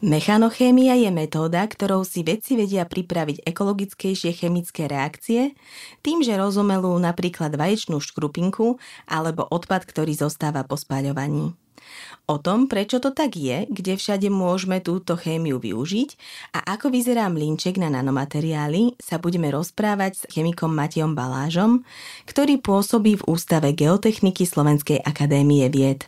Mechanochémia je metóda, ktorou si vedci vedia pripraviť ekologickejšie chemické reakcie tým, že rozumelú napríklad vaječnú škrupinku alebo odpad, ktorý zostáva po spaľovaní. O tom, prečo to tak je, kde všade môžeme túto chémiu využiť a ako vyzerá mlinček na nanomateriály, sa budeme rozprávať s chemikom Matejom Balážom, ktorý pôsobí v Ústave geotechniky Slovenskej akadémie vied.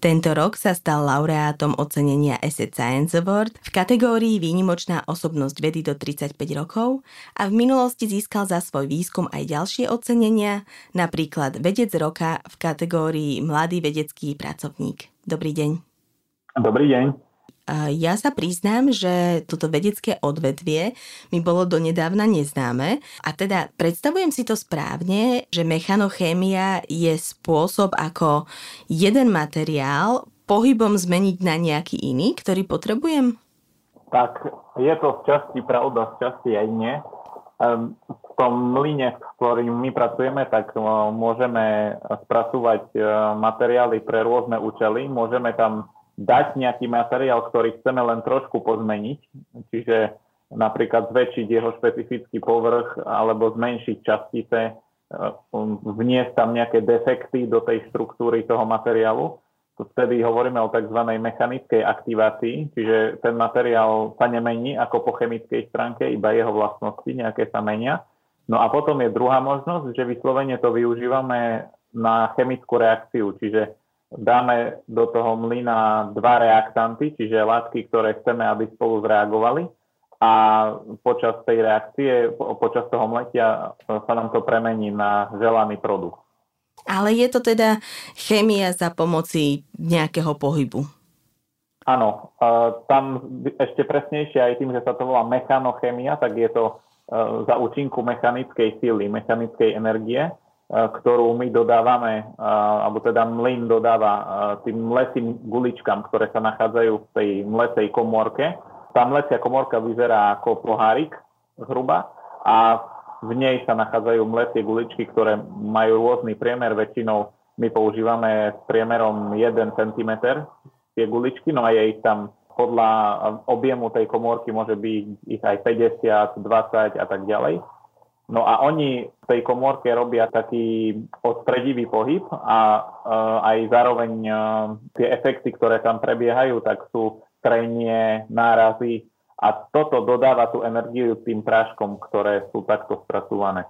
Tento rok sa stal laureátom ocenenia Asset Science Award v kategórii Výnimočná osobnosť vedy do 35 rokov a v minulosti získal za svoj výskum aj ďalšie ocenenia, napríklad Vedec roka v kategórii Mladý vedecký pracovník. Dobrý deň. Dobrý deň. Ja sa priznám, že toto vedecké odvetvie mi bolo donedávna neznáme a teda predstavujem si to správne, že mechanochémia je spôsob, ako jeden materiál pohybom zmeniť na nejaký iný, ktorý potrebujem? Tak, je to z časti pravda, z časti aj nie. V tom mline, s ktorým my pracujeme, tak môžeme spracovať e, materiály pre rôzne účely. Môžeme tam dať nejaký materiál, ktorý chceme len trošku pozmeniť, čiže napríklad zväčšiť jeho špecifický povrch alebo zmenšiť častice, e, vniesť tam nejaké defekty do tej štruktúry toho materiálu. Vtedy hovoríme o tzv. mechanickej aktivácii, čiže ten materiál sa nemení ako po chemickej stránke, iba jeho vlastnosti nejaké sa menia. No a potom je druhá možnosť, že vyslovene to využívame na chemickú reakciu, čiže dáme do toho mlyna dva reaktanty, čiže látky, ktoré chceme, aby spolu zreagovali a počas tej reakcie, počas toho mletia sa nám to premení na želaný produkt. Ale je to teda chémia za pomoci nejakého pohybu? Áno, tam ešte presnejšie aj tým, že sa to volá mechanochémia, tak je to za účinku mechanickej síly, mechanickej energie ktorú my dodávame, alebo teda mlyn dodáva tým mletým guličkám, ktoré sa nachádzajú v tej mletej komórke. Tá mlecia komórka vyzerá ako pohárik zhruba a v nej sa nachádzajú mletie guličky, ktoré majú rôzny priemer. Väčšinou my používame s priemerom 1 cm tie guličky, no a je ich tam podľa objemu tej komórky môže byť ich aj 50, 20 a tak ďalej. No a oni v tej komórke robia taký odstredivý pohyb a uh, aj zároveň uh, tie efekty, ktoré tam prebiehajú, tak sú trenie, nárazy a toto dodáva tú energiu tým práškom, ktoré sú takto spracované.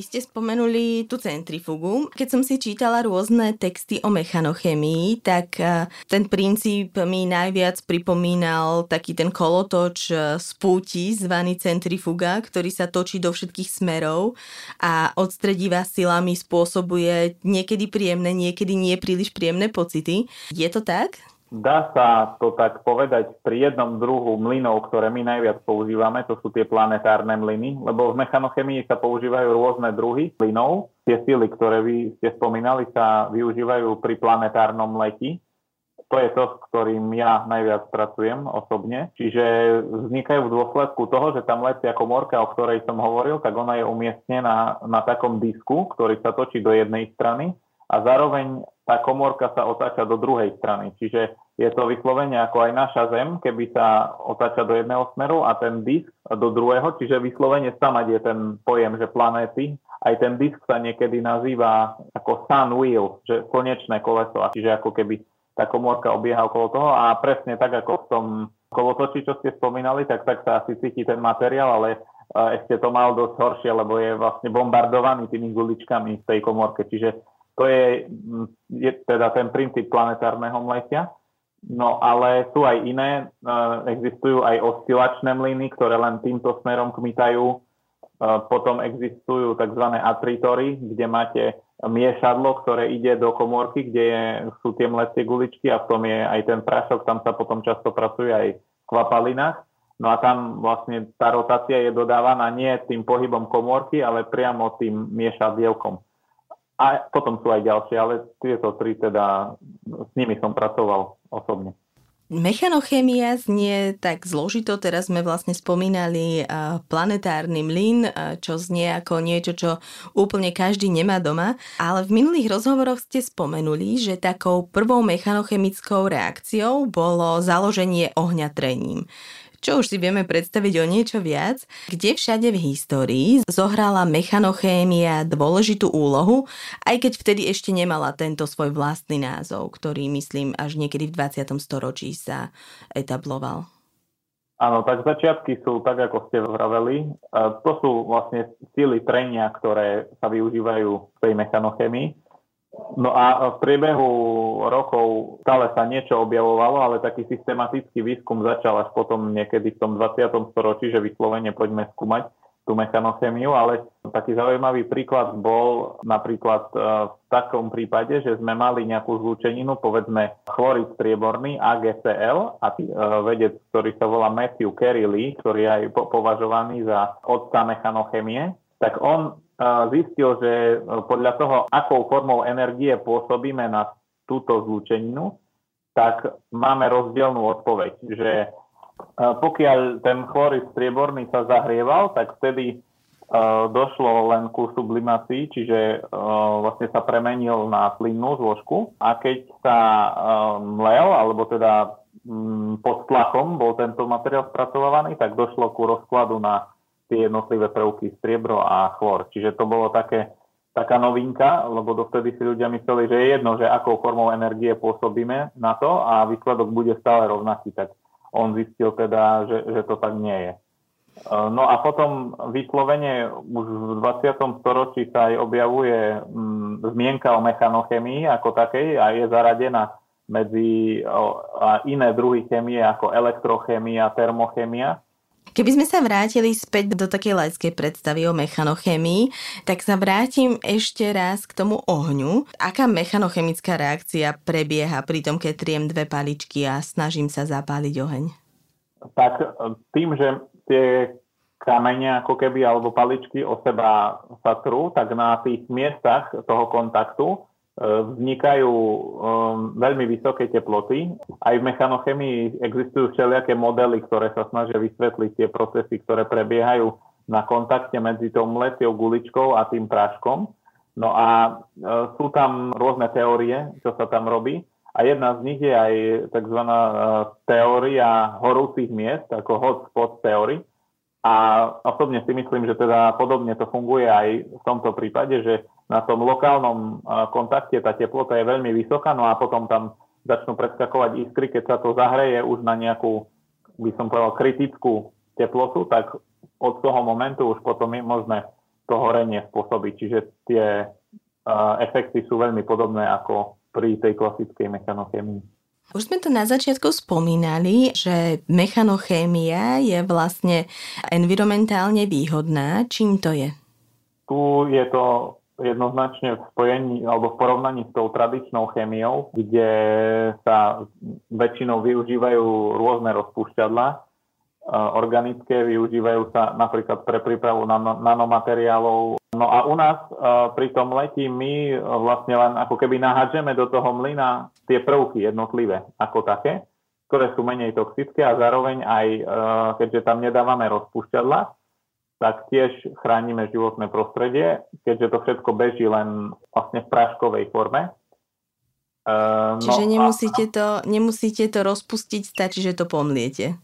Ste spomenuli tú centrifugu. Keď som si čítala rôzne texty o mechanochemii, tak e, ten princíp mi najviac pripomínal taký ten kolotoč z e, púti, zvaný centrifuga, ktorý sa točí do všetkých smerov a odstredivá silami spôsobuje niekedy príjemné, niekedy nie príliš príjemné pocity. Je to tak? Dá sa to tak povedať pri jednom druhu mlynov, ktoré my najviac používame, to sú tie planetárne mlyny, lebo v mechanochemii sa používajú rôzne druhy mlynov. Tie sily, ktoré vy ste spomínali, sa využívajú pri planetárnom leti. To je to, s ktorým ja najviac pracujem osobne. Čiže vznikajú v dôsledku toho, že tam letia komórka, o ktorej som hovoril, tak ona je umiestnená na takom disku, ktorý sa točí do jednej strany a zároveň tá komórka sa otáča do druhej strany. Čiže je to vyslovene ako aj naša Zem, keby sa otáča do jedného smeru a ten disk do druhého, čiže vyslovene samať je ten pojem, že planéty. Aj ten disk sa niekedy nazýva ako sun wheel, že slnečné koleso, čiže ako keby tá komórka obieha okolo toho a presne tak ako v tom kolotoči, čo ste spomínali, tak tak sa asi cíti ten materiál, ale ešte to mal dosť horšie, lebo je vlastne bombardovaný tými guličkami v tej komórke. Čiže to je, je teda ten princíp planetárneho mletia. No ale sú aj iné, e, existujú aj oscilačné mlyny, ktoré len týmto smerom kmitajú. E, potom existujú tzv. atritory, kde máte miešadlo, ktoré ide do komórky, kde sú tie mlecie guličky a v tom je aj ten prašok, tam sa potom často pracuje aj v kvapalinách. No a tam vlastne tá rotácia je dodávaná nie tým pohybom komórky, ale priamo tým miešavdielkom. A potom sú aj ďalšie, ale tieto tri teda, s nimi som pracoval osobne. Mechanochémia znie tak zložito, teraz sme vlastne spomínali planetárny mlyn, čo znie ako niečo, čo úplne každý nemá doma, ale v minulých rozhovoroch ste spomenuli, že takou prvou mechanochemickou reakciou bolo založenie ohňa trením čo už si vieme predstaviť o niečo viac, kde všade v histórii zohrala mechanochémia dôležitú úlohu, aj keď vtedy ešte nemala tento svoj vlastný názov, ktorý myslím až niekedy v 20. storočí sa etabloval. Áno, tak začiatky sú tak, ako ste vraveli. To sú vlastne síly trenia, ktoré sa využívajú v tej mechanochémii. No a v priebehu rokov stále sa niečo objavovalo, ale taký systematický výskum začal až potom niekedy v tom 20. storočí, že vyslovene poďme skúmať tú mechanochémiu, ale taký zaujímavý príklad bol napríklad e, v takom prípade, že sme mali nejakú zlúčeninu, povedzme chlorid strieborný AGCL a e, vedec, ktorý sa volá Matthew Carey Lee, ktorý je aj považovaný za otca mechanochémie, tak on zistil, že e, podľa toho, akou formou energie pôsobíme na túto zlúčeninu, tak máme rozdielnú odpoveď, že e, pokiaľ ten chlorid strieborný sa zahrieval, tak vtedy e, došlo len ku sublimácii, čiže vlastne sa premenil na plynnú zložku. A keď sa mlel, alebo teda mm, pod tlachom bol tento materiál spracovávaný, tak došlo ku rozkladu na tie jednotlivé prvky striebro a chlor. Čiže to bolo také, taká novinka, lebo dovtedy si ľudia mysleli, že je jedno, že akou formou energie pôsobíme na to a výsledok bude stále rovnaký. Tak on zistil teda, že, že to tak nie je. E, no a potom vyslovene už v 20. storočí sa aj objavuje mm, zmienka o mechanochemii ako takej a je zaradená medzi a iné druhy chemie ako elektrochémia, termochemia. Keby sme sa vrátili späť do takej laickej predstavy o mechanochémii, tak sa vrátim ešte raz k tomu ohňu. Aká mechanochemická reakcia prebieha pri tom, keď triem dve paličky a snažím sa zapáliť oheň? Tak tým, že tie kamene ako keby alebo paličky o seba sa trú, tak na tých miestach toho kontaktu vznikajú um, veľmi vysoké teploty. Aj v mechanochemii existujú všelijaké modely, ktoré sa snažia vysvetliť tie procesy, ktoré prebiehajú na kontakte medzi tou mleciou guličkou a tým práškom. No a e, sú tam rôzne teórie, čo sa tam robí. A jedna z nich je aj tzv. E, teória horúcich miest, ako hotspot theory. A osobne si myslím, že teda podobne to funguje aj v tomto prípade, že na tom lokálnom kontakte tá teplota je veľmi vysoká, no a potom tam začnú preskakovať iskry, keď sa to zahreje už na nejakú, by som povedal, kritickú teplotu, tak od toho momentu už potom je možné to horenie spôsobiť. Čiže tie efekty sú veľmi podobné ako pri tej klasickej mechanochémii. Už sme to na začiatku spomínali, že mechanochémia je vlastne environmentálne výhodná. Čím to je? Tu je to jednoznačne v spojení alebo v porovnaní s tou tradičnou chémiou, kde sa väčšinou využívajú rôzne rozpúšťadla, organické, využívajú sa napríklad pre prípravu nanomateriálov. No a u nás pri tom letí my vlastne len ako keby nahádžeme do toho mlyna tie prvky jednotlivé ako také, ktoré sú menej toxické a zároveň aj, keďže tam nedávame rozpúšťadla, tak tiež chránime životné prostredie, keďže to všetko beží len vlastne v práškovej forme. Uh, Čiže no nemusíte, a, to, nemusíte to rozpustiť, stačí, že to pomliete.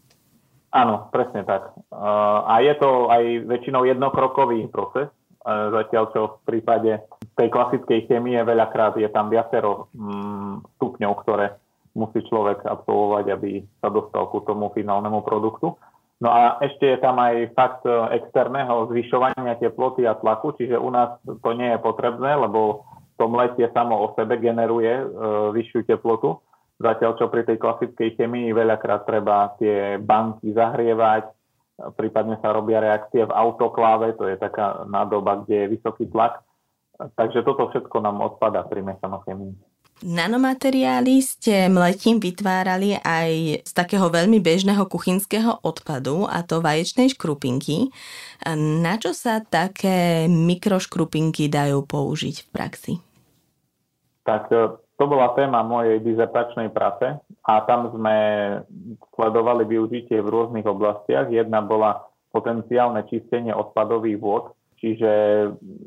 Áno, presne tak. Uh, a je to aj väčšinou jednokrokový proces, uh, zatiaľ čo v prípade tej klasickej chemie veľakrát je tam viacero um, stupňov, ktoré musí človek absolvovať, aby sa dostal ku tomu finálnemu produktu. No a ešte je tam aj fakt e, externého zvyšovania teploty a tlaku, čiže u nás to nie je potrebné, lebo to mletie samo o sebe generuje e, vyššiu teplotu. Zatiaľ, čo pri tej klasickej chemii veľakrát treba tie banky zahrievať, prípadne sa robia reakcie v autokláve, to je taká nádoba, kde je vysoký tlak. Takže toto všetko nám odpada pri mechanochemii. Nanomateriály ste mletím vytvárali aj z takého veľmi bežného kuchynského odpadu, a to vaječnej škrupinky. Na čo sa také mikroškrupinky dajú použiť v praxi? Tak e, to bola téma mojej dizertačnej práce a tam sme sledovali využitie v rôznych oblastiach. Jedna bola potenciálne čistenie odpadových vôd Čiže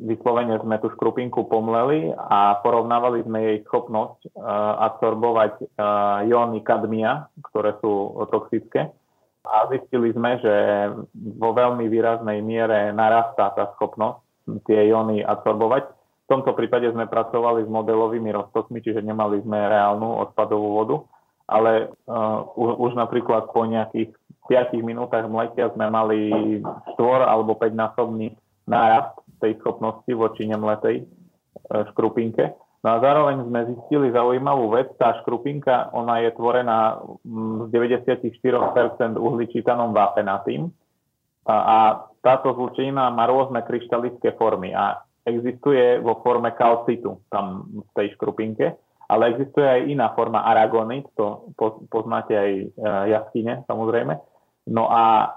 vyslovene sme tú škrupinku pomleli a porovnávali sme jej schopnosť uh, absorbovať jóny kadmia, ktoré sú toxické. A zistili sme, že vo veľmi výraznej miere narastá tá schopnosť tie jóny absorbovať. V tomto prípade sme pracovali s modelovými roztokmi, čiže nemali sme reálnu odpadovú vodu, ale uh, už napríklad po nejakých 5 minútach mletia sme mali 4 alebo 5 násobný nárast tej schopnosti voči nemletej e, škrupinke. No a zároveň sme zistili zaujímavú vec, tá škrupinka, ona je tvorená z 94% uhličitanom vápenatým a, a táto zlučenina má rôzne kryštalické formy a existuje vo forme kalcitu tam v tej škrupinke, ale existuje aj iná forma aragonit, to poznáte aj e, jaskyne samozrejme. No a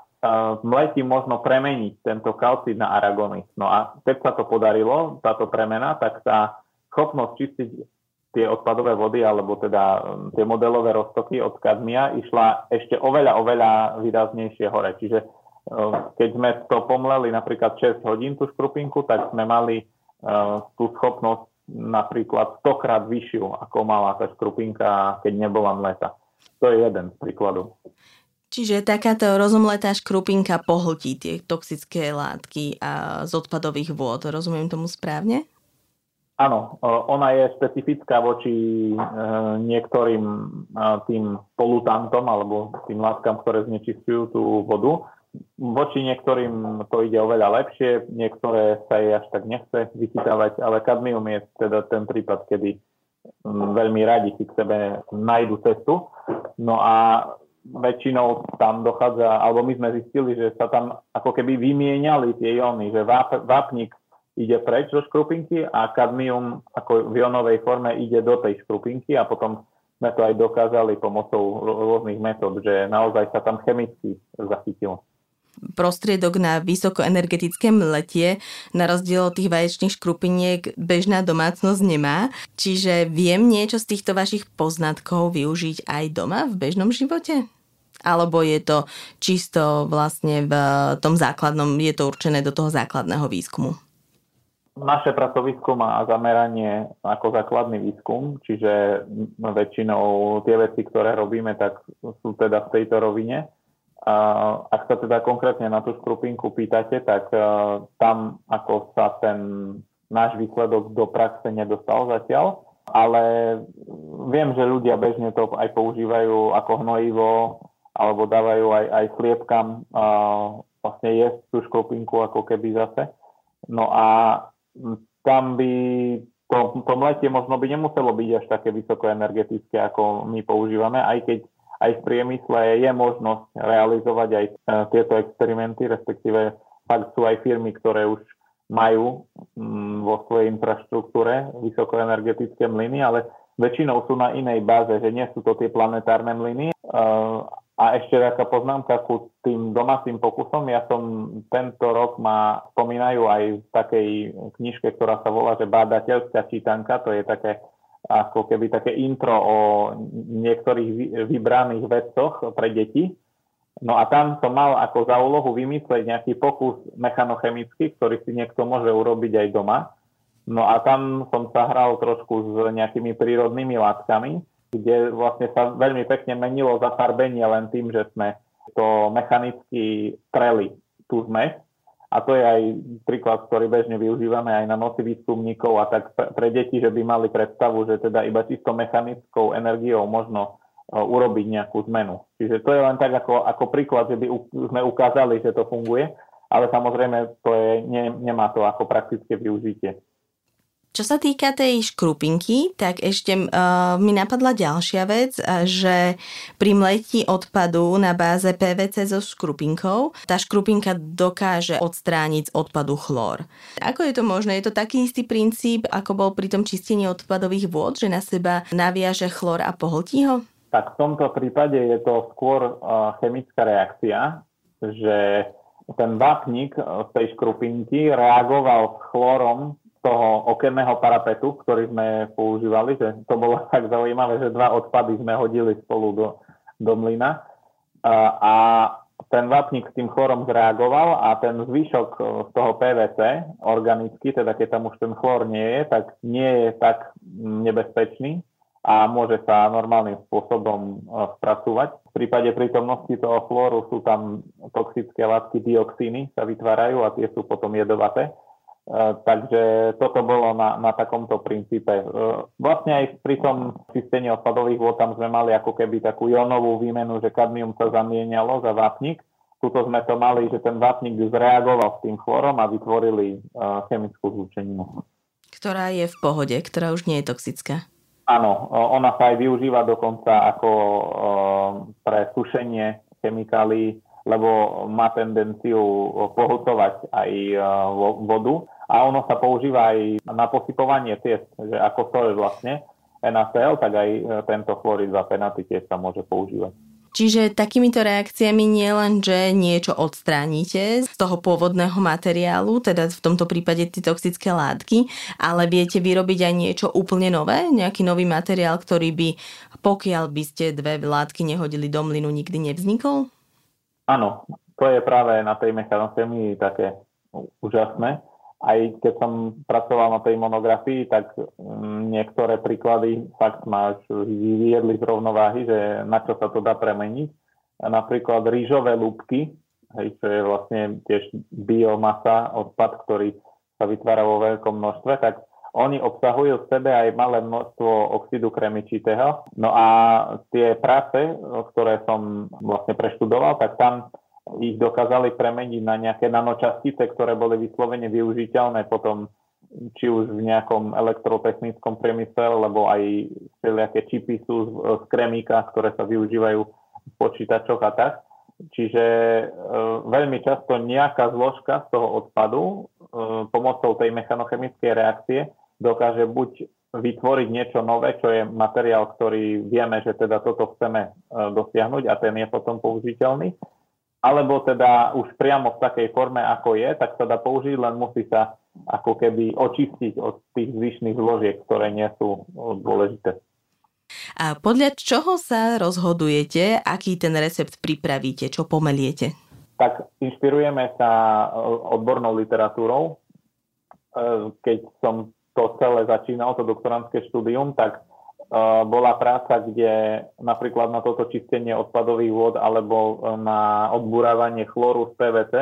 mletí možno premeniť tento kalcit na aragonit. No a keď sa to podarilo, táto premena, tak tá schopnosť čistiť tie odpadové vody, alebo teda um, tie modelové roztoky od kadmia išla ešte oveľa, oveľa výraznejšie hore. Čiže um, keď sme to pomleli napríklad 6 hodín tú škrupinku, tak sme mali uh, tú schopnosť napríklad 100 krát vyššiu, ako mala tá škrupinka, keď nebola mleta. To je jeden z príkladov. Čiže takáto rozumletá škrupinka pohltí tie toxické látky a z odpadových vôd. Rozumiem tomu správne? Áno, ona je špecifická voči e, niektorým e, tým polutantom alebo tým látkam, ktoré znečistujú tú vodu. Voči niektorým to ide oveľa lepšie, niektoré sa jej až tak nechce vychytávať, ale kadmium je teda ten prípad, kedy veľmi radi si k sebe nájdu cestu. No a väčšinou tam dochádza, alebo my sme zistili, že sa tam ako keby vymieniali tie jóny, že váp, vápnik ide preč zo škrupinky a kadmium ako v jónovej forme ide do tej škrupinky a potom sme to aj dokázali pomocou rôznych metód, že naozaj sa tam chemicky zachytil prostriedok na vysokoenergetické mletie, na rozdiel od tých vaječných škrupiniek bežná domácnosť nemá. Čiže viem niečo z týchto vašich poznatkov využiť aj doma v bežnom živote? Alebo je to čisto vlastne v tom základnom, je to určené do toho základného výskumu? Naše pracovisko má zameranie ako základný výskum, čiže väčšinou tie veci, ktoré robíme, tak sú teda v tejto rovine ak sa teda konkrétne na tú skrupinku pýtate, tak uh, tam ako sa ten náš výsledok do praxe nedostal zatiaľ, ale viem, že ľudia bežne to aj používajú ako hnojivo alebo dávajú aj, aj chliebkam uh, vlastne jesť tú škrupinku ako keby zase. No a tam by to, to mletie možno by nemuselo byť až také vysokoenergetické, ako my používame, aj keď aj v priemysle je možnosť realizovať aj e, tieto experimenty, respektíve fakt sú aj firmy, ktoré už majú mm, vo svojej infraštruktúre vysokoenergetické mlyny, ale väčšinou sú na inej báze, že nie sú to tie planetárne mlyny. E, a ešte taká poznámka ku tým domácim pokusom. Ja som tento rok ma spomínajú aj v takej knižke, ktorá sa volá, že Bádateľská čítanka, to je také ako keby také intro o niektorých vybraných vedcoch pre deti. No a tam som mal ako za úlohu vymyslieť nejaký pokus mechanochemický, ktorý si niekto môže urobiť aj doma. No a tam som sa hral trošku s nejakými prírodnými látkami, kde vlastne sa veľmi pekne menilo zafarbenie len tým, že sme to mechanicky treli tú zmes a to je aj príklad, ktorý bežne využívame aj na noci výskumníkov a tak pre deti, že by mali predstavu, že teda iba čisto mechanickou energiou možno e, urobiť nejakú zmenu. Čiže to je len tak ako, ako príklad, že by sme ukázali, že to funguje, ale samozrejme to je, ne, nemá to ako praktické využitie. Čo sa týka tej škrupinky, tak ešte uh, mi napadla ďalšia vec, že pri mletí odpadu na báze PVC so škrupinkou, tá škrupinka dokáže odstrániť z odpadu chlór. Ako je to možné? Je to taký istý princíp, ako bol pri tom čistení odpadových vôd, že na seba naviaže chlór a pohltí ho? Tak v tomto prípade je to skôr uh, chemická reakcia, že ten vápnik z tej škrupinky reagoval s chlorom toho okenného parapetu, ktorý sme používali, že to bolo tak zaujímavé, že dva odpady sme hodili spolu do, do mlyna a ten vápnik s tým chlorom zreagoval a ten zvyšok z toho PVC organický, teda keď tam už ten chlor nie je, tak nie je tak nebezpečný a môže sa normálnym spôsobom spracovať. V prípade prítomnosti toho chlóru sú tam toxické látky dioxíny, sa vytvárajú a tie sú potom jedovaté E, takže toto bolo na, na takomto princípe. E, vlastne aj pri tom čistení odpadových vôd tam sme mali ako keby takú jonovú výmenu, že kadmium sa zamienialo za vápnik. Tuto sme to mali, že ten vápnik zreagoval s tým chlorom a vytvorili e, chemickú zlúčeninu. Ktorá je v pohode, ktorá už nie je toxická. Áno, ona sa aj využíva dokonca ako pre sušenie chemikálií, lebo má tendenciu pohotovať aj vodu a ono sa používa aj na posypovanie ciest, že ako to je vlastne NaCl, tak aj e, tento chlorid za penaty tiež sa môže používať. Čiže takýmito reakciami nie len, že niečo odstránite z toho pôvodného materiálu, teda v tomto prípade tie toxické látky, ale viete vyrobiť aj niečo úplne nové, nejaký nový materiál, ktorý by, pokiaľ by ste dve látky nehodili do mlynu, nikdy nevznikol? Áno, to je práve na tej mechanochemii také úžasné aj keď som pracoval na tej monografii, tak mm, niektoré príklady fakt ma vyviedli z rovnováhy, že na čo sa to dá premeniť. Napríklad rýžové lúbky, hej, čo je vlastne tiež biomasa, odpad, ktorý sa vytvára vo veľkom množstve, tak oni obsahujú v sebe aj malé množstvo oxidu kremičitého. No a tie práce, ktoré som vlastne preštudoval, tak tam ich dokázali premeniť na nejaké nanočastice, ktoré boli vyslovene využiteľné potom či už v nejakom elektrotechnickom priemysle, lebo aj všelijaké čipy sú z, z kremíka, ktoré sa využívajú v počítačoch a tak. Čiže e, veľmi často nejaká zložka z toho odpadu e, pomocou tej mechanochemickej reakcie dokáže buď vytvoriť niečo nové, čo je materiál, ktorý vieme, že teda toto chceme e, dosiahnuť a ten je potom použiteľný, alebo teda už priamo v takej forme, ako je, tak sa dá použiť, len musí sa ako keby očistiť od tých zvyšných zložiek, ktoré nie sú dôležité. A podľa čoho sa rozhodujete, aký ten recept pripravíte, čo pomeliete? Tak inšpirujeme sa odbornou literatúrou. E, keď som to celé začínal, to doktorantské štúdium, tak bola práca, kde napríklad na toto čistenie odpadových vôd alebo e, na odburávanie chlóru z PVC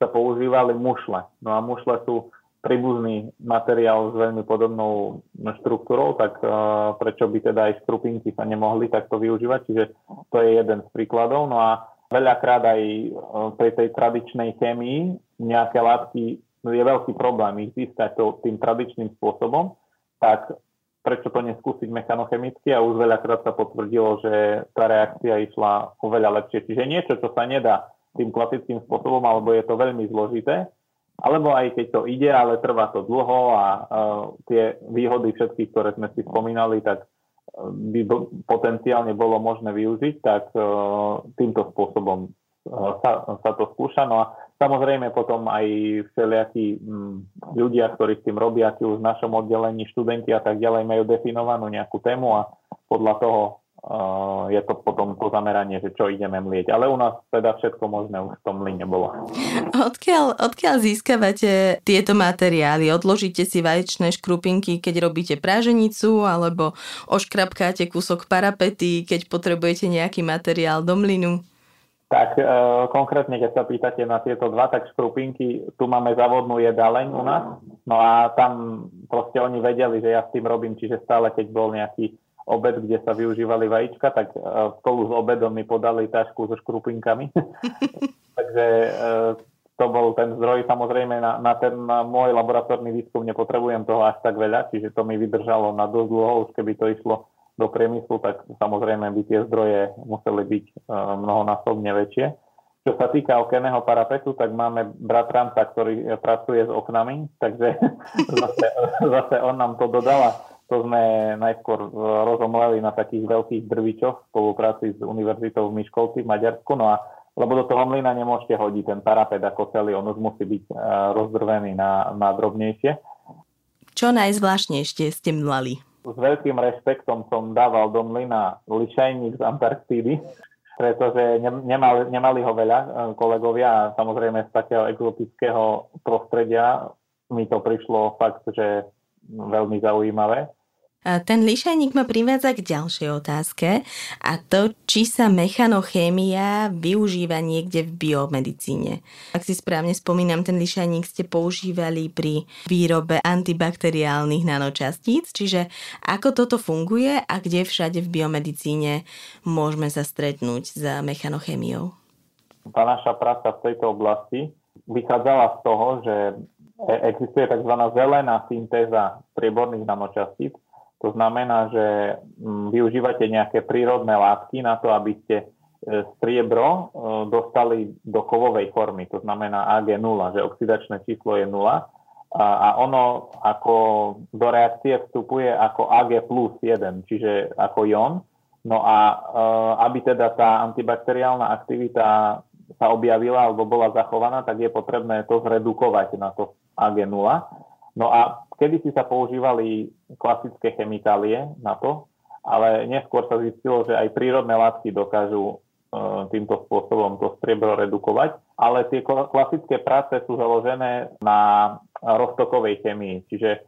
sa používali mušle. No a mušle sú príbuzný materiál s veľmi podobnou štruktúrou, tak uh, prečo by teda aj skrupinky sa nemohli takto využívať, čiže to je jeden z príkladov. No a veľakrát aj uh, pri tej tradičnej chémii nejaké látky, no je veľký problém ich získať tým tradičným spôsobom, tak prečo to neskúsiť mechanochemicky a už veľakrát sa potvrdilo, že tá reakcia išla oveľa lepšie. Čiže niečo, čo sa nedá tým klasickým spôsobom, alebo je to veľmi zložité, alebo aj keď to ide, ale trvá to dlho a uh, tie výhody všetkých, ktoré sme si spomínali, tak by potenciálne bolo možné využiť, tak uh, týmto spôsobom uh, sa, sa to skúša. No a Samozrejme potom aj všelijakí mm, ľudia, ktorí s tým robia, či už v našom oddelení, študenti a tak ďalej, majú definovanú nejakú tému a podľa toho uh, je to potom to zameranie, že čo ideme mlieť. Ale u nás teda všetko možné už v tom mline bolo. Odkiaľ, odkiaľ získavate tieto materiály? Odložíte si vaječné škrupinky, keď robíte práženicu, alebo oškrapkáte kúsok parapety, keď potrebujete nejaký materiál do mlynu? Tak e, konkrétne, keď sa pýtate na tieto dva, tak škrupinky, tu máme závodnú jedaleň u nás, no a tam proste oni vedeli, že ja s tým robím, čiže stále, keď bol nejaký obed, kde sa využívali vajíčka, tak e, spolu s obedom mi podali tašku so škrupinkami. Takže e, to bol ten zdroj, samozrejme na, na ten na môj laboratórny výskum nepotrebujem toho až tak veľa, čiže to mi vydržalo na dosť dlho, už keby to išlo do priemyslu, tak samozrejme by tie zdroje museli byť uh, mnohonásobne väčšie. Čo sa týka okenného parapetu, tak máme bratranca, ktorý pracuje s oknami, takže zase, zase on nám to dodal a to sme najskôr e, rozomleli na takých veľkých drvičoch v spolupráci s Univerzitou v Myškolci v Maďarsku. No a lebo do toho mlyna nemôžete hodiť ten parapet ako celý, on už musí byť rozdrvený na, na drobnejšie. Čo najzvláštnejšie ste mlali? S veľkým rešpektom som dával do mlyna lišajník z Antarktídy, pretože nemali, nemali ho veľa uh, kolegovia a samozrejme z takého exotického prostredia mi to prišlo fakt, že veľmi zaujímavé. Ten lišajník ma privádza k ďalšej otázke a to, či sa mechanochémia využíva niekde v biomedicíne. Ak si správne spomínam, ten lišajník ste používali pri výrobe antibakteriálnych nanočastíc, čiže ako toto funguje a kde všade v biomedicíne môžeme sa stretnúť s mechanochémiou? Tá naša práca v tejto oblasti vychádzala z toho, že existuje tzv. zelená syntéza prieborných nanočastíc, to znamená, že mm, využívate nejaké prírodné látky na to, aby ste e, striebro e, dostali do kovovej formy, to znamená AG0, že oxidačné číslo je 0 a ono ako do reakcie vstupuje ako AG plus 1, čiže ako ion. No a e, aby teda tá antibakteriálna aktivita sa objavila alebo bola zachovaná, tak je potrebné to zredukovať na to AG0. No a kedy si sa používali klasické chemikálie na to, ale neskôr sa zistilo, že aj prírodné látky dokážu e, týmto spôsobom to striebro redukovať, ale tie klasické práce sú založené na roztokovej chemii, čiže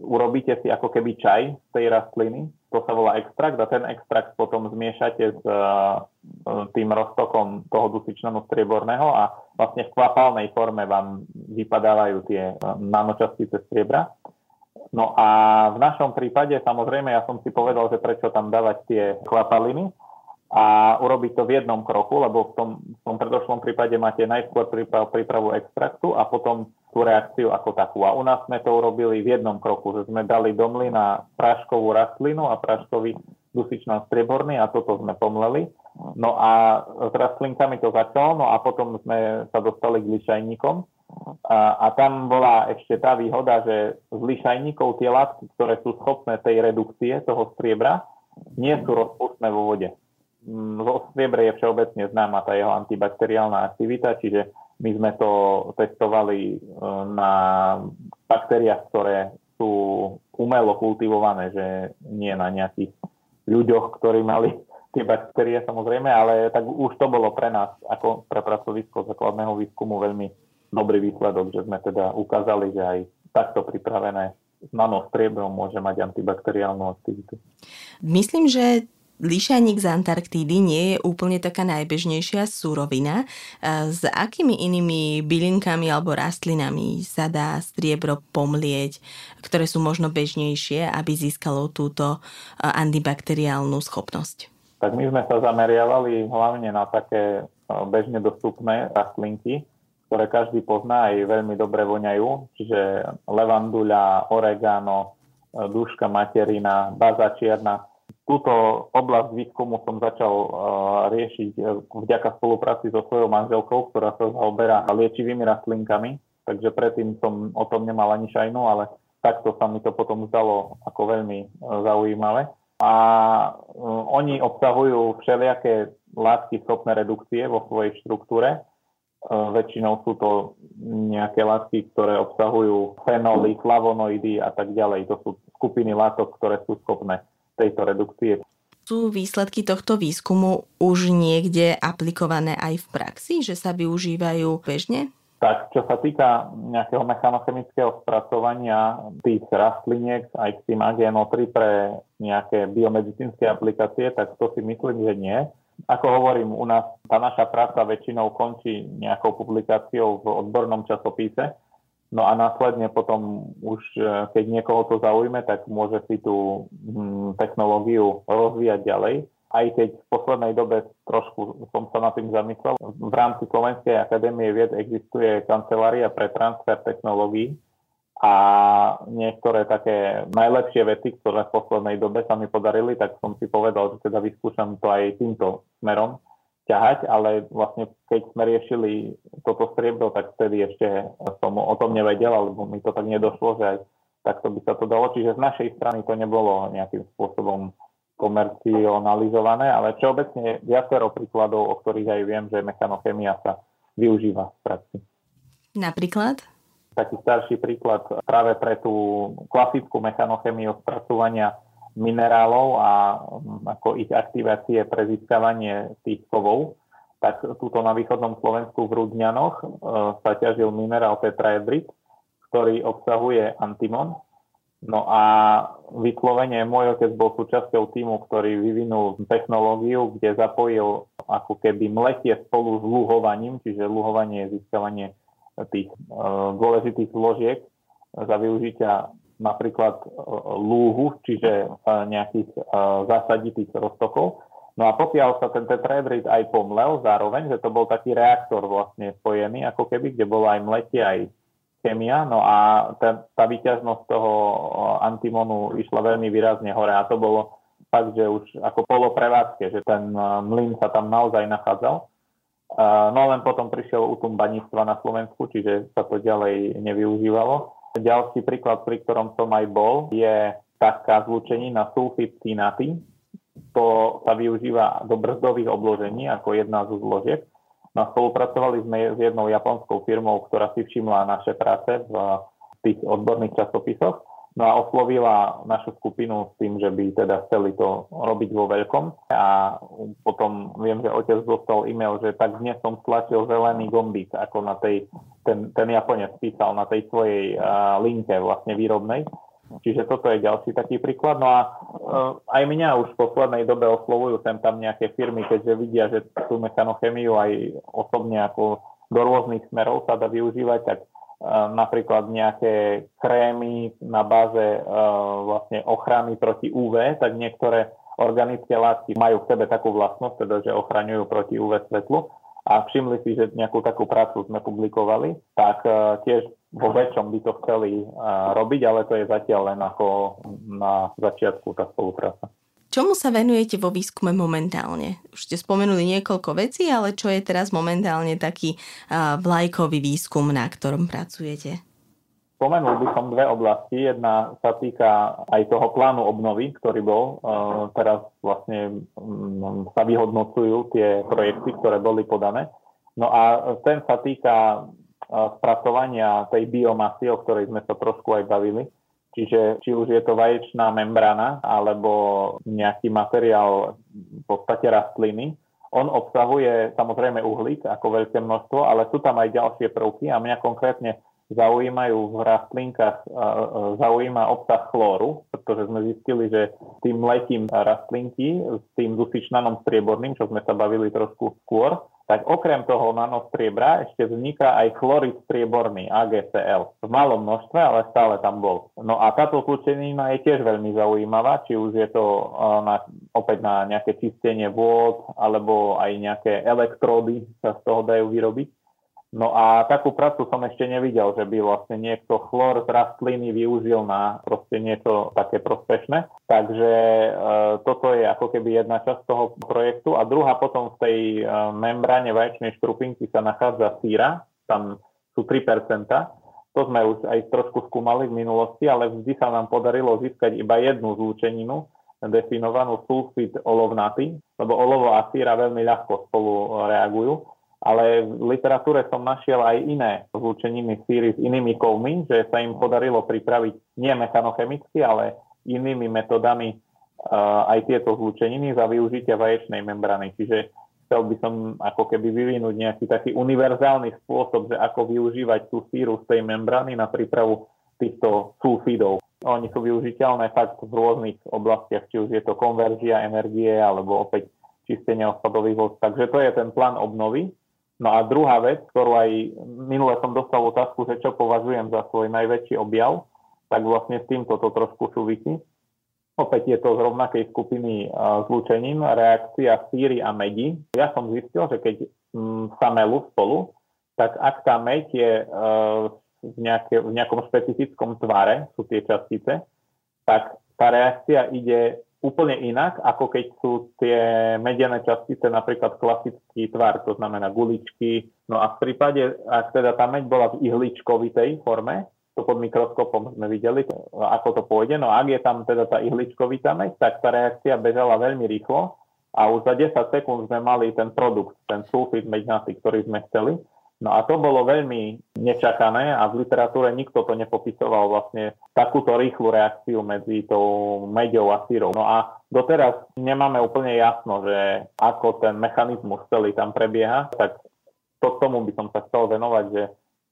urobíte si ako keby čaj z tej rastliny, to sa volá extrakt a ten extrakt potom zmiešate s e, tým roztokom toho dusičnanu strieborného a vlastne v kvapalnej forme vám vypadávajú tie e, nanočastice striebra. No a v našom prípade samozrejme ja som si povedal, že prečo tam dávať tie kvapaliny, a urobiť to v jednom kroku, lebo v tom, v tom predošlom prípade máte najskôr príprav, prípravu extraktu a potom tú reakciu ako takú. A u nás sme to urobili v jednom kroku, že sme dali do mlyna práškovú rastlinu a práškový dusičná strieborný a toto sme pomleli. No a s rastlinkami to začalo, no a potom sme sa dostali k lišajníkom. A, a tam bola ešte tá výhoda, že z lišajníkov tie látky, ktoré sú schopné tej redukcie toho striebra, nie sú rozpustné vo vode vo striebre je všeobecne známa tá jeho antibakteriálna aktivita, čiže my sme to testovali e, na baktériách, ktoré sú umelo kultivované, že nie na nejakých ľuďoch, ktorí mali tie baktérie samozrejme, ale tak už to bolo pre nás ako pre pracovisko základného výskumu veľmi dobrý výsledok, že sme teda ukázali, že aj takto pripravené nanostriebrom môže mať antibakteriálnu aktivitu. Myslím, že Lišaník z Antarktídy nie je úplne taká najbežnejšia surovina. S akými inými bylinkami alebo rastlinami sa dá striebro pomlieť, ktoré sú možno bežnejšie, aby získalo túto antibakteriálnu schopnosť? Tak my sme sa zameriavali hlavne na také bežne dostupné rastlinky, ktoré každý pozná aj veľmi dobre voňajú, čiže levanduľa, oregano, duška materina, baza čierna túto oblasť výskumu som začal uh, riešiť uh, vďaka spolupráci so svojou manželkou, ktorá sa zaoberá liečivými rastlinkami, takže predtým som o tom nemal ani šajnu, ale takto sa mi to potom zdalo ako veľmi uh, zaujímavé. A oni obsahujú všelijaké látky schopné redukcie vo svojej štruktúre. Väčšinou sú to nejaké látky, ktoré obsahujú fenoly, flavonoidy a tak ďalej. To sú skupiny látok, ktoré sú schopné tejto redukcie. Sú výsledky tohto výskumu už niekde aplikované aj v praxi, že sa využívajú bežne? Tak, čo sa týka nejakého mechanochemického spracovania tých rastliniek aj k tým AGNO3 pre nejaké biomedicínske aplikácie, tak to si myslím, že nie. Ako hovorím, u nás tá naša práca väčšinou končí nejakou publikáciou v odbornom časopise, No a následne potom už, e, keď niekoho to zaujme, tak môže si tú hm, technológiu rozvíjať ďalej. aj keď v poslednej dobe trošku som sa nad tým zamyslel. V rámci Slovenskej akadémie vied existuje kancelária pre transfer technológií a niektoré také najlepšie vety, ktoré v poslednej dobe sa mi podarili, tak som si povedal, že teda vyskúšam to aj týmto smerom ťahať, ale vlastne keď sme riešili toto striebro, tak vtedy ešte som o tom nevedel, alebo mi to tak nedošlo, že aj takto by sa to dalo. Čiže z našej strany to nebolo nejakým spôsobom komercionalizované, ale všeobecne viacero príkladov, o ktorých aj viem, že mechanochemia sa využíva v praxi. Napríklad? Taký starší príklad práve pre tú klasickú mechanochemiu spracovania minerálov a mm, ako ich aktivácie pre získavanie tých kovov, tak túto na východnom Slovensku v Rudňanoch e, sa ťažil minerál tetraedrit, ktorý obsahuje antimon, No a vyslovene môj otec bol súčasťou týmu, ktorý vyvinul technológiu, kde zapojil ako keby mletie spolu s luhovaním, čiže luhovanie je získavanie tých uh, dôležitých zložiek za využitia napríklad uh, lúhu, čiže uh, nejakých uh, zásaditých roztokov. No a pokiaľ sa ten tetraedrit aj pomlel zároveň, že to bol taký reaktor vlastne spojený, ako keby, kde bolo aj mletie, aj chémia, no a tá, tá výťaznosť toho antimonu išla veľmi výrazne hore a to bolo fakt, že už ako polo prevádzke, že ten mlyn sa tam naozaj nachádzal. No len potom prišiel útum baníctva na Slovensku, čiže sa to ďalej nevyužívalo. Ďalší príklad, pri ktorom som aj bol, je taká zlúčení na sulfit cinaty. To sa využíva do brzdových obložení ako jedna zo zložiek. No, spolupracovali sme s jednou japonskou firmou, ktorá si všimla naše práce v tých odborných časopisoch. No a oslovila našu skupinu s tým, že by teda chceli to robiť vo veľkom. A potom viem, že otec dostal e-mail, že tak dnes som stlačil zelený gombík, ako na tej, ten, ten Japonec písal na tej svojej uh, linke vlastne výrobnej. Čiže toto je ďalší taký príklad. No a uh, aj mňa už v poslednej dobe oslovujú sem tam nejaké firmy, keďže vidia, že tú mechanochemiu aj osobne ako do rôznych smerov sa dá využívať, tak napríklad nejaké krémy na báze uh, vlastne ochrany proti UV, tak niektoré organické látky majú v sebe takú vlastnosť, teda že ochraňujú proti UV svetlu a všimli si, že nejakú takú prácu sme publikovali, tak tiež vo väčšom by to chceli robiť, ale to je zatiaľ len ako na začiatku tá spolupráca. Čomu sa venujete vo výskume momentálne? Už ste spomenuli niekoľko vecí, ale čo je teraz momentálne taký vlajkový výskum, na ktorom pracujete? Spomenul by som dve oblasti. Jedna sa týka aj toho plánu obnovy, ktorý bol. Teraz vlastne mm, sa vyhodnocujú tie projekty, ktoré boli podané. No a ten sa týka spracovania tej biomasy, o ktorej sme sa trošku aj bavili. Čiže či už je to vaječná membrana alebo nejaký materiál v podstate rastliny, on obsahuje samozrejme uhlík ako veľké množstvo, ale sú tam aj ďalšie prvky a mňa konkrétne zaujímajú v rastlinkách, zaujíma obsah chlóru, pretože sme zistili, že tým letím rastlinky s tým dusičnanom strieborným, čo sme sa bavili trošku skôr, tak okrem toho nanostriebra ešte vzniká aj chlorid strieborný, AgCl. V malom množstve, ale stále tam bol. No a táto zlučenina je tiež veľmi zaujímavá, či už je to na, opäť na nejaké čistenie vôd, alebo aj nejaké elektródy sa z toho dajú vyrobiť. No a takú prácu som ešte nevidel, že by vlastne niekto chlor z rastliny využil na proste niečo také prospešné. Takže e, toto je ako keby jedna časť toho projektu. A druhá potom v tej e, membráne vaječnej škrupinky sa nachádza síra, tam sú 3%. To sme už aj trošku skúmali v minulosti, ale vždy sa nám podarilo získať iba jednu zlúčeninu, definovanú sulfid olovnaty, lebo olovo a síra veľmi ľahko spolu reagujú ale v literatúre som našiel aj iné zlúčeniny síry s inými kovmi, že sa im podarilo pripraviť nie mechanochemicky, ale inými metodami uh, aj tieto zlúčeniny za využitia vaječnej membrany. Čiže chcel by som ako keby vyvinúť nejaký taký univerzálny spôsob, že ako využívať tú síru z tej membrany na prípravu týchto sulfidov. Oni sú využiteľné fakt v rôznych oblastiach, či už je to konverzia energie alebo opäť čistenie odpadových vod. Takže to je ten plán obnovy. No a druhá vec, ktorú aj minule som dostal otázku, že čo považujem za svoj najväčší objav, tak vlastne s týmto to trošku súvisí. Opäť je to z rovnakej skupiny zlúčenín, reakcia síry a medi. Ja som zistil, že keď mm, sa melú spolu, tak ak tá meď je v, nejaké, v nejakom špecifickom tvare, sú tie častice, tak tá reakcia ide úplne inak, ako keď sú tie medené častice napríklad klasický tvar, to znamená guličky. No a v prípade, ak teda tá meď bola v ihličkovitej forme, to pod mikroskopom sme videli, ako to pôjde. No ak je tam teda tá ihličkovitá meď, tak tá reakcia bežala veľmi rýchlo a už za 10 sekúnd sme mali ten produkt, ten sulfid meďnatý, ktorý sme chceli. No a to bolo veľmi nečakané a v literatúre nikto to nepopisoval vlastne takúto rýchlu reakciu medzi tou meďou a sírou. No a doteraz nemáme úplne jasno, že ako ten mechanizmus celý tam prebieha, tak to tomu by som sa chcel venovať, že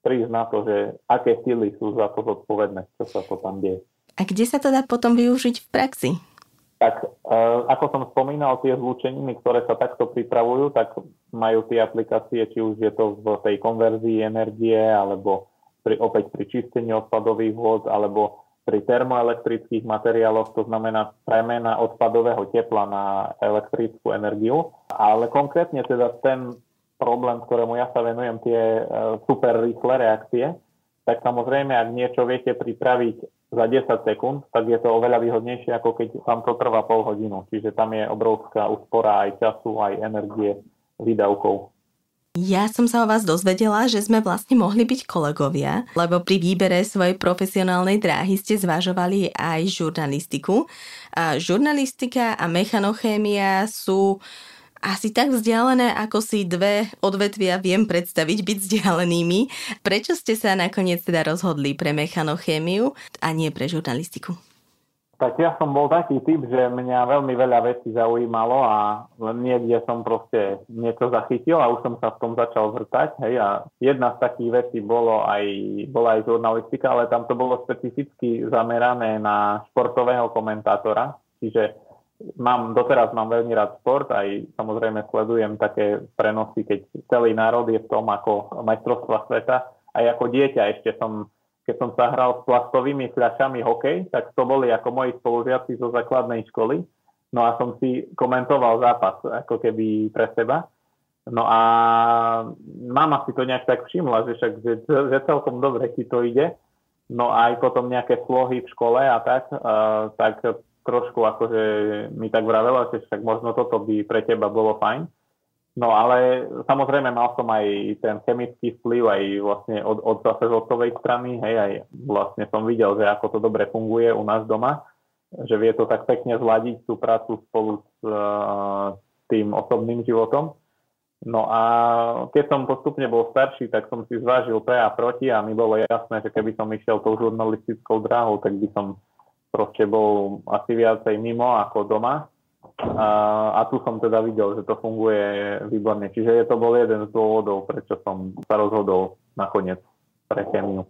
prísť na to, že aké síly sú za to zodpovedné, čo sa to tam deje. A kde sa to dá potom využiť v praxi? Tak e, ako som spomínal, tie zlúčeniny, ktoré sa takto pripravujú, tak majú tie aplikácie, či už je to v tej konverzii energie, alebo pri, opäť pri čistení odpadových vôd, alebo pri termoelektrických materiáloch, to znamená premena odpadového tepla na elektrickú energiu. Ale konkrétne teda ten problém, ktorému ja sa venujem, tie e, super rýchle reakcie, tak samozrejme, ak niečo viete pripraviť za 10 sekúnd, tak je to oveľa výhodnejšie, ako keď vám to trvá pol hodinu. Čiže tam je obrovská úspora aj času, aj energie výdavkov. Ja som sa o vás dozvedela, že sme vlastne mohli byť kolegovia, lebo pri výbere svojej profesionálnej dráhy ste zvažovali aj žurnalistiku. A žurnalistika a mechanochémia sú asi tak vzdialené, ako si dve odvetvia viem predstaviť byť vzdialenými. Prečo ste sa nakoniec teda rozhodli pre mechanochémiu a nie pre žurnalistiku? Tak ja som bol taký typ, že mňa veľmi veľa vecí zaujímalo a len niekde som proste niečo zachytil a už som sa v tom začal vrtať. Hej, a jedna z takých vecí bolo aj, bola aj žurnalistika, ale tam to bolo specificky zamerané na športového komentátora. Čiže mám, doteraz mám veľmi rád šport, aj samozrejme sledujem také prenosy, keď celý národ je v tom ako majstrovstva sveta. Aj ako dieťa ešte som keď som sa hral s plastovými fľašami hokej, tak to boli ako moji spolužiaci zo základnej školy. No a som si komentoval zápas ako keby pre seba. No a mama si to nejak tak všimla, že však že, že celkom dobre ti to ide. No a aj potom nejaké slohy v škole a tak, uh, tak trošku akože mi tak vravela, že však možno toto by pre teba bolo fajn. No ale samozrejme mal som aj ten chemický vplyv aj vlastne od, od zase otcovej strany, hej, aj vlastne som videl, že ako to dobre funguje u nás doma, že vie to tak pekne zladiť tú prácu spolu s uh, tým osobným životom. No a keď som postupne bol starší, tak som si zvážil pre a proti a mi bolo jasné, že keby som išiel tou žurnalistickou dráhou, tak by som proste bol asi viacej mimo ako doma a, a tu som teda videl, že to funguje výborne. Čiže je to bol jeden z dôvodov, prečo som sa rozhodol nakoniec pre chemiu.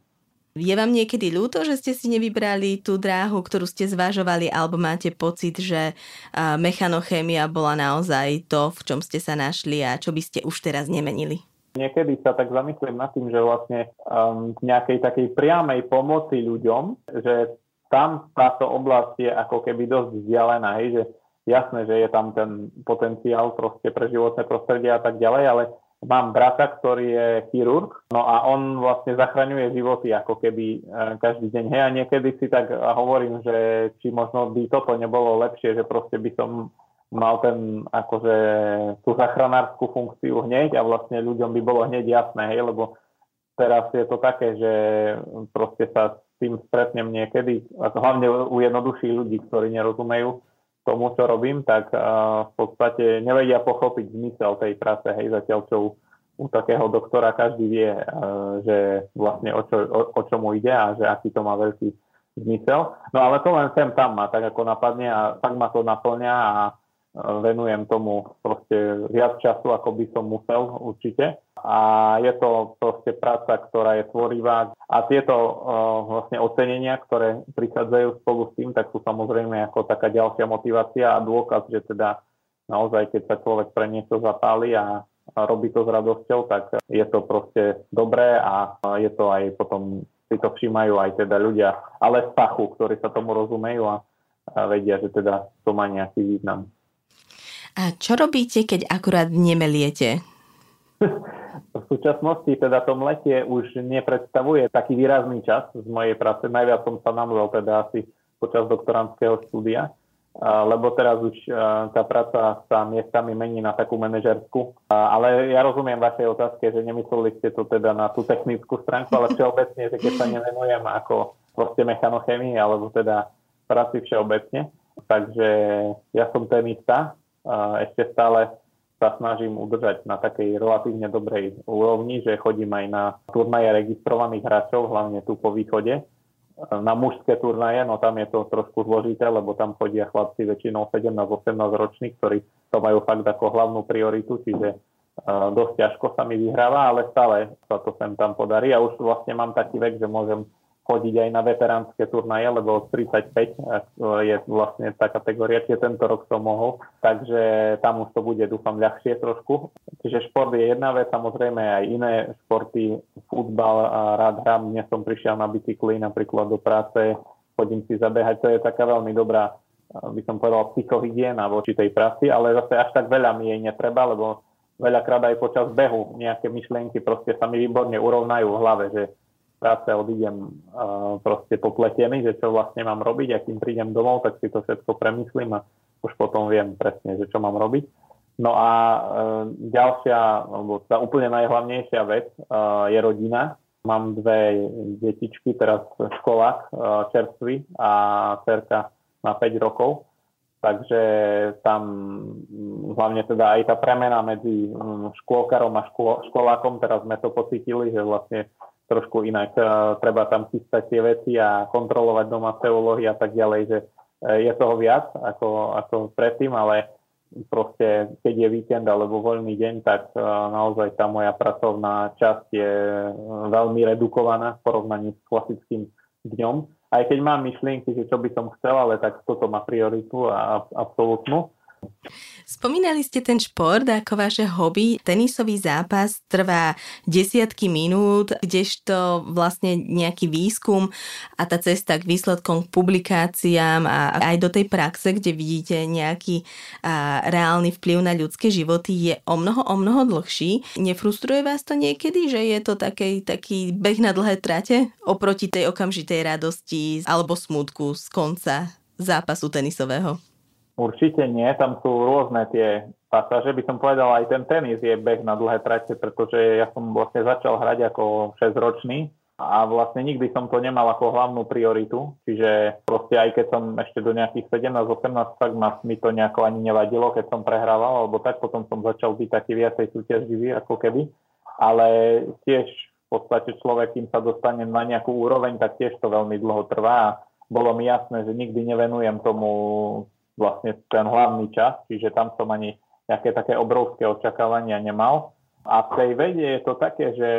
Je vám niekedy ľúto, že ste si nevybrali tú dráhu, ktorú ste zvažovali, alebo máte pocit, že mechanochémia bola naozaj to, v čom ste sa našli a čo by ste už teraz nemenili? Niekedy sa tak zamyslím nad tým, že vlastne um, nejakej takej priamej pomoci ľuďom, že tam táto oblasť je ako keby dosť vzdialená, hej, že jasné, že je tam ten potenciál proste pre životné prostredie a tak ďalej, ale mám brata, ktorý je chirurg, no a on vlastne zachraňuje životy ako keby e, každý deň. Hej, a niekedy si tak hovorím, že či možno by toto nebolo lepšie, že proste by som mal ten, akože tú zachránárskú funkciu hneď a vlastne ľuďom by bolo hneď jasné, hej, lebo teraz je to také, že proste sa tým stretnem niekedy, a hlavne u jednoduchších ľudí, ktorí nerozumejú, tomu, čo robím, tak v podstate nevedia pochopiť zmysel tej práce, hej, zatiaľ čo u takého doktora každý vie, že vlastne o, čo, o, o čomu ide a že aký to má veľký zmysel. No ale to len sem tam ma tak ako napadne a tak ma to naplňa a venujem tomu proste viac času, ako by som musel určite. A je to proste práca, ktorá je tvorivá. A tieto uh, vlastne ocenenia, ktoré prichádzajú spolu s tým, tak sú samozrejme ako taká ďalšia motivácia a dôkaz, že teda naozaj, keď sa človek pre niečo zapáli a robí to s radosťou, tak je to proste dobré a je to aj potom si to všímajú aj teda ľudia, ale z fachu, ktorí sa tomu rozumejú a vedia, že teda to má nejaký význam. A čo robíte, keď akurát nemeliete? v súčasnosti teda to mletie už nepredstavuje taký výrazný čas z mojej práce. Najviac som sa namlel teda asi počas doktorantského štúdia, lebo teraz už tá práca sa miestami mení na takú manažerskú. Ale ja rozumiem vašej otázke, že nemysleli ste to teda na tú technickú stránku, ale všeobecne, že keď sa nevenujem ako proste mechanochemii alebo teda práci všeobecne. Takže ja som tenista, ešte stále sa snažím udržať na takej relatívne dobrej úrovni, že chodím aj na turnaje registrovaných hráčov, hlavne tu po východe. Na mužské turnaje, no tam je to trošku zložité, lebo tam chodia chlapci väčšinou 17-18 roční, ktorí to majú fakt ako hlavnú prioritu, čiže dosť ťažko sa mi vyhráva, ale stále sa to sem tam podarí a už vlastne mám taký vek, že môžem chodiť aj na veteránske turnaje, lebo 35 je vlastne tá kategória, čiže tento rok som mohol, takže tam už to bude, dúfam, ľahšie trošku. Čiže šport je jedna vec, samozrejme aj iné športy, futbal rád hrám, dnes som prišiel na bicykli napríklad do práce, chodím si zabehať, to je taká veľmi dobrá, by som povedal, psychohygiena voči tej práci, ale zase až tak veľa mi jej netreba, lebo veľakrát aj počas behu nejaké myšlienky proste sa mi výborne urovnajú v hlave, že práce odídem uh, proste popletený, že čo vlastne mám robiť a kým prídem domov, tak si to všetko premyslím a už potom viem presne, že čo mám robiť. No a uh, ďalšia, alebo tá úplne najhlavnejšia vec uh, je rodina. Mám dve detičky, teraz školák uh, čerstvý a cerka na 5 rokov. Takže tam hlavne teda aj tá premena medzi škôlkarom a škôl, školákom, teraz sme to pocítili, že vlastne trošku inak. E, treba tam chystať tie veci a kontrolovať domáce úlohy a tak ďalej, že e, je toho viac ako, ako predtým, ale proste keď je víkend alebo voľný deň, tak e, naozaj tá moja pracovná časť je veľmi redukovaná v porovnaní s klasickým dňom. Aj keď mám myšlienky, že čo by som chcel, ale tak toto má prioritu a absolútnu. Spomínali ste ten šport ako vaše hobby. Tenisový zápas trvá desiatky minút, kdežto vlastne nejaký výskum a tá cesta k výsledkom, k publikáciám a aj do tej praxe, kde vidíte nejaký a, reálny vplyv na ľudské životy, je o mnoho, o mnoho dlhší. Nefrustruje vás to niekedy, že je to taký, taký beh na dlhé trate oproti tej okamžitej radosti alebo smutku z konca zápasu tenisového? Určite nie, tam sú rôzne tie pasáže. By som povedal, aj ten tenis je beh na dlhé trate, pretože ja som vlastne začal hrať ako 6-ročný a vlastne nikdy som to nemal ako hlavnú prioritu. Čiže proste aj keď som ešte do nejakých 17-18, tak ma, mi to nejako ani nevadilo, keď som prehrával, alebo tak potom som začal byť taký viacej súťaživý ako keby. Ale tiež v podstate človek, kým sa dostane na nejakú úroveň, tak tiež to veľmi dlho trvá. Bolo mi jasné, že nikdy nevenujem tomu vlastne ten hlavný čas, čiže tam som ani nejaké také obrovské očakávania nemal. A v tej vede je to také, že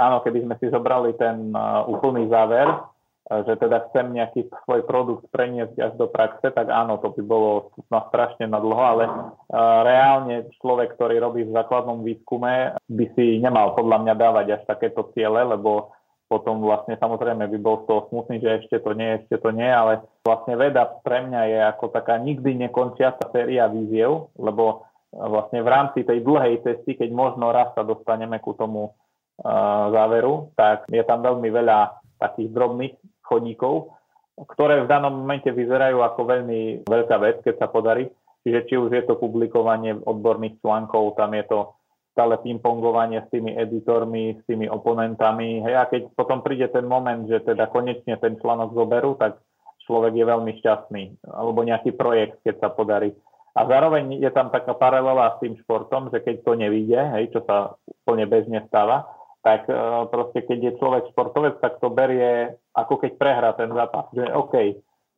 áno, keby sme si zobrali ten uh, úplný záver, uh, že teda chcem nejaký svoj produkt preniesť až do praxe, tak áno, to by bolo na strašne na dlho, ale uh, reálne človek, ktorý robí v základnom výskume, by si nemal podľa mňa dávať až takéto ciele, lebo potom vlastne samozrejme by bol z toho smutný, že ešte to nie, ešte to nie, ale vlastne veda pre mňa je ako taká nikdy nekončiaca séria víziev, lebo vlastne v rámci tej dlhej cesty, keď možno raz sa dostaneme ku tomu uh, záveru, tak je tam veľmi veľa takých drobných chodníkov, ktoré v danom momente vyzerajú ako veľmi veľká vec, keď sa podarí. Čiže či už je to publikovanie odborných článkov, tam je to stále pingpongovanie s tými editormi, s tými oponentami. Hej, a keď potom príde ten moment, že teda konečne ten článok zoberú, tak človek je veľmi šťastný. Alebo nejaký projekt, keď sa podarí. A zároveň je tam taká paralela s tým športom, že keď to nevíde, hej, čo sa úplne bežne stáva, tak e, proste keď je človek športovec, tak to berie ako keď prehrá ten zápas. Že OK,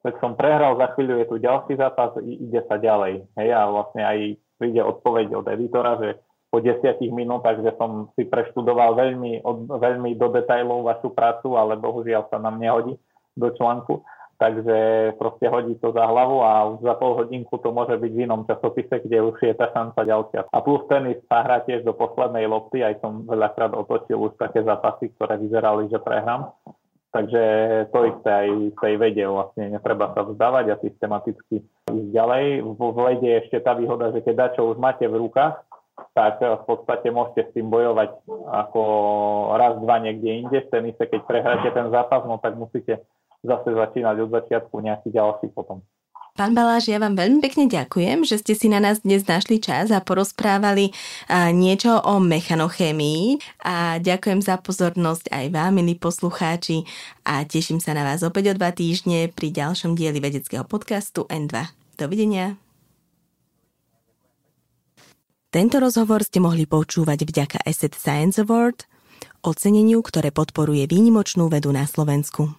tak som prehral, za chvíľu je tu ďalší zápas, ide sa ďalej. Hej, a vlastne aj príde odpoveď od editora, že po desiatich minútach, že som si preštudoval veľmi, od, veľmi do detajlov vašu prácu, ale bohužiaľ sa nám nehodí do článku. Takže proste hodí to za hlavu a za pol hodinku to môže byť v inom časopise, kde už je tá šanca ďalšia. A plus tenis sa hrá tiež do poslednej lopty, aj som veľakrát otočil už také zápasy, ktoré vyzerali, že prehrám. Takže to isté aj v tej vede vlastne, netreba sa vzdávať a systematicky ísť ďalej. V vede je ešte tá výhoda, že keď čo už máte v rukách, tak v podstate môžete s tým bojovať ako raz, dva niekde inde. Ten isté, keď prehráte ten zápas, no tak musíte zase začínať od začiatku nejaký ďalší potom. Pán Baláš, ja vám veľmi pekne ďakujem, že ste si na nás dnes našli čas a porozprávali niečo o mechanochémii a ďakujem za pozornosť aj vám, milí poslucháči a teším sa na vás opäť o dva týždne pri ďalšom dieli vedeckého podcastu N2. Dovidenia. Tento rozhovor ste mohli počúvať vďaka Asset Science Award, oceneniu, ktoré podporuje výnimočnú vedu na Slovensku.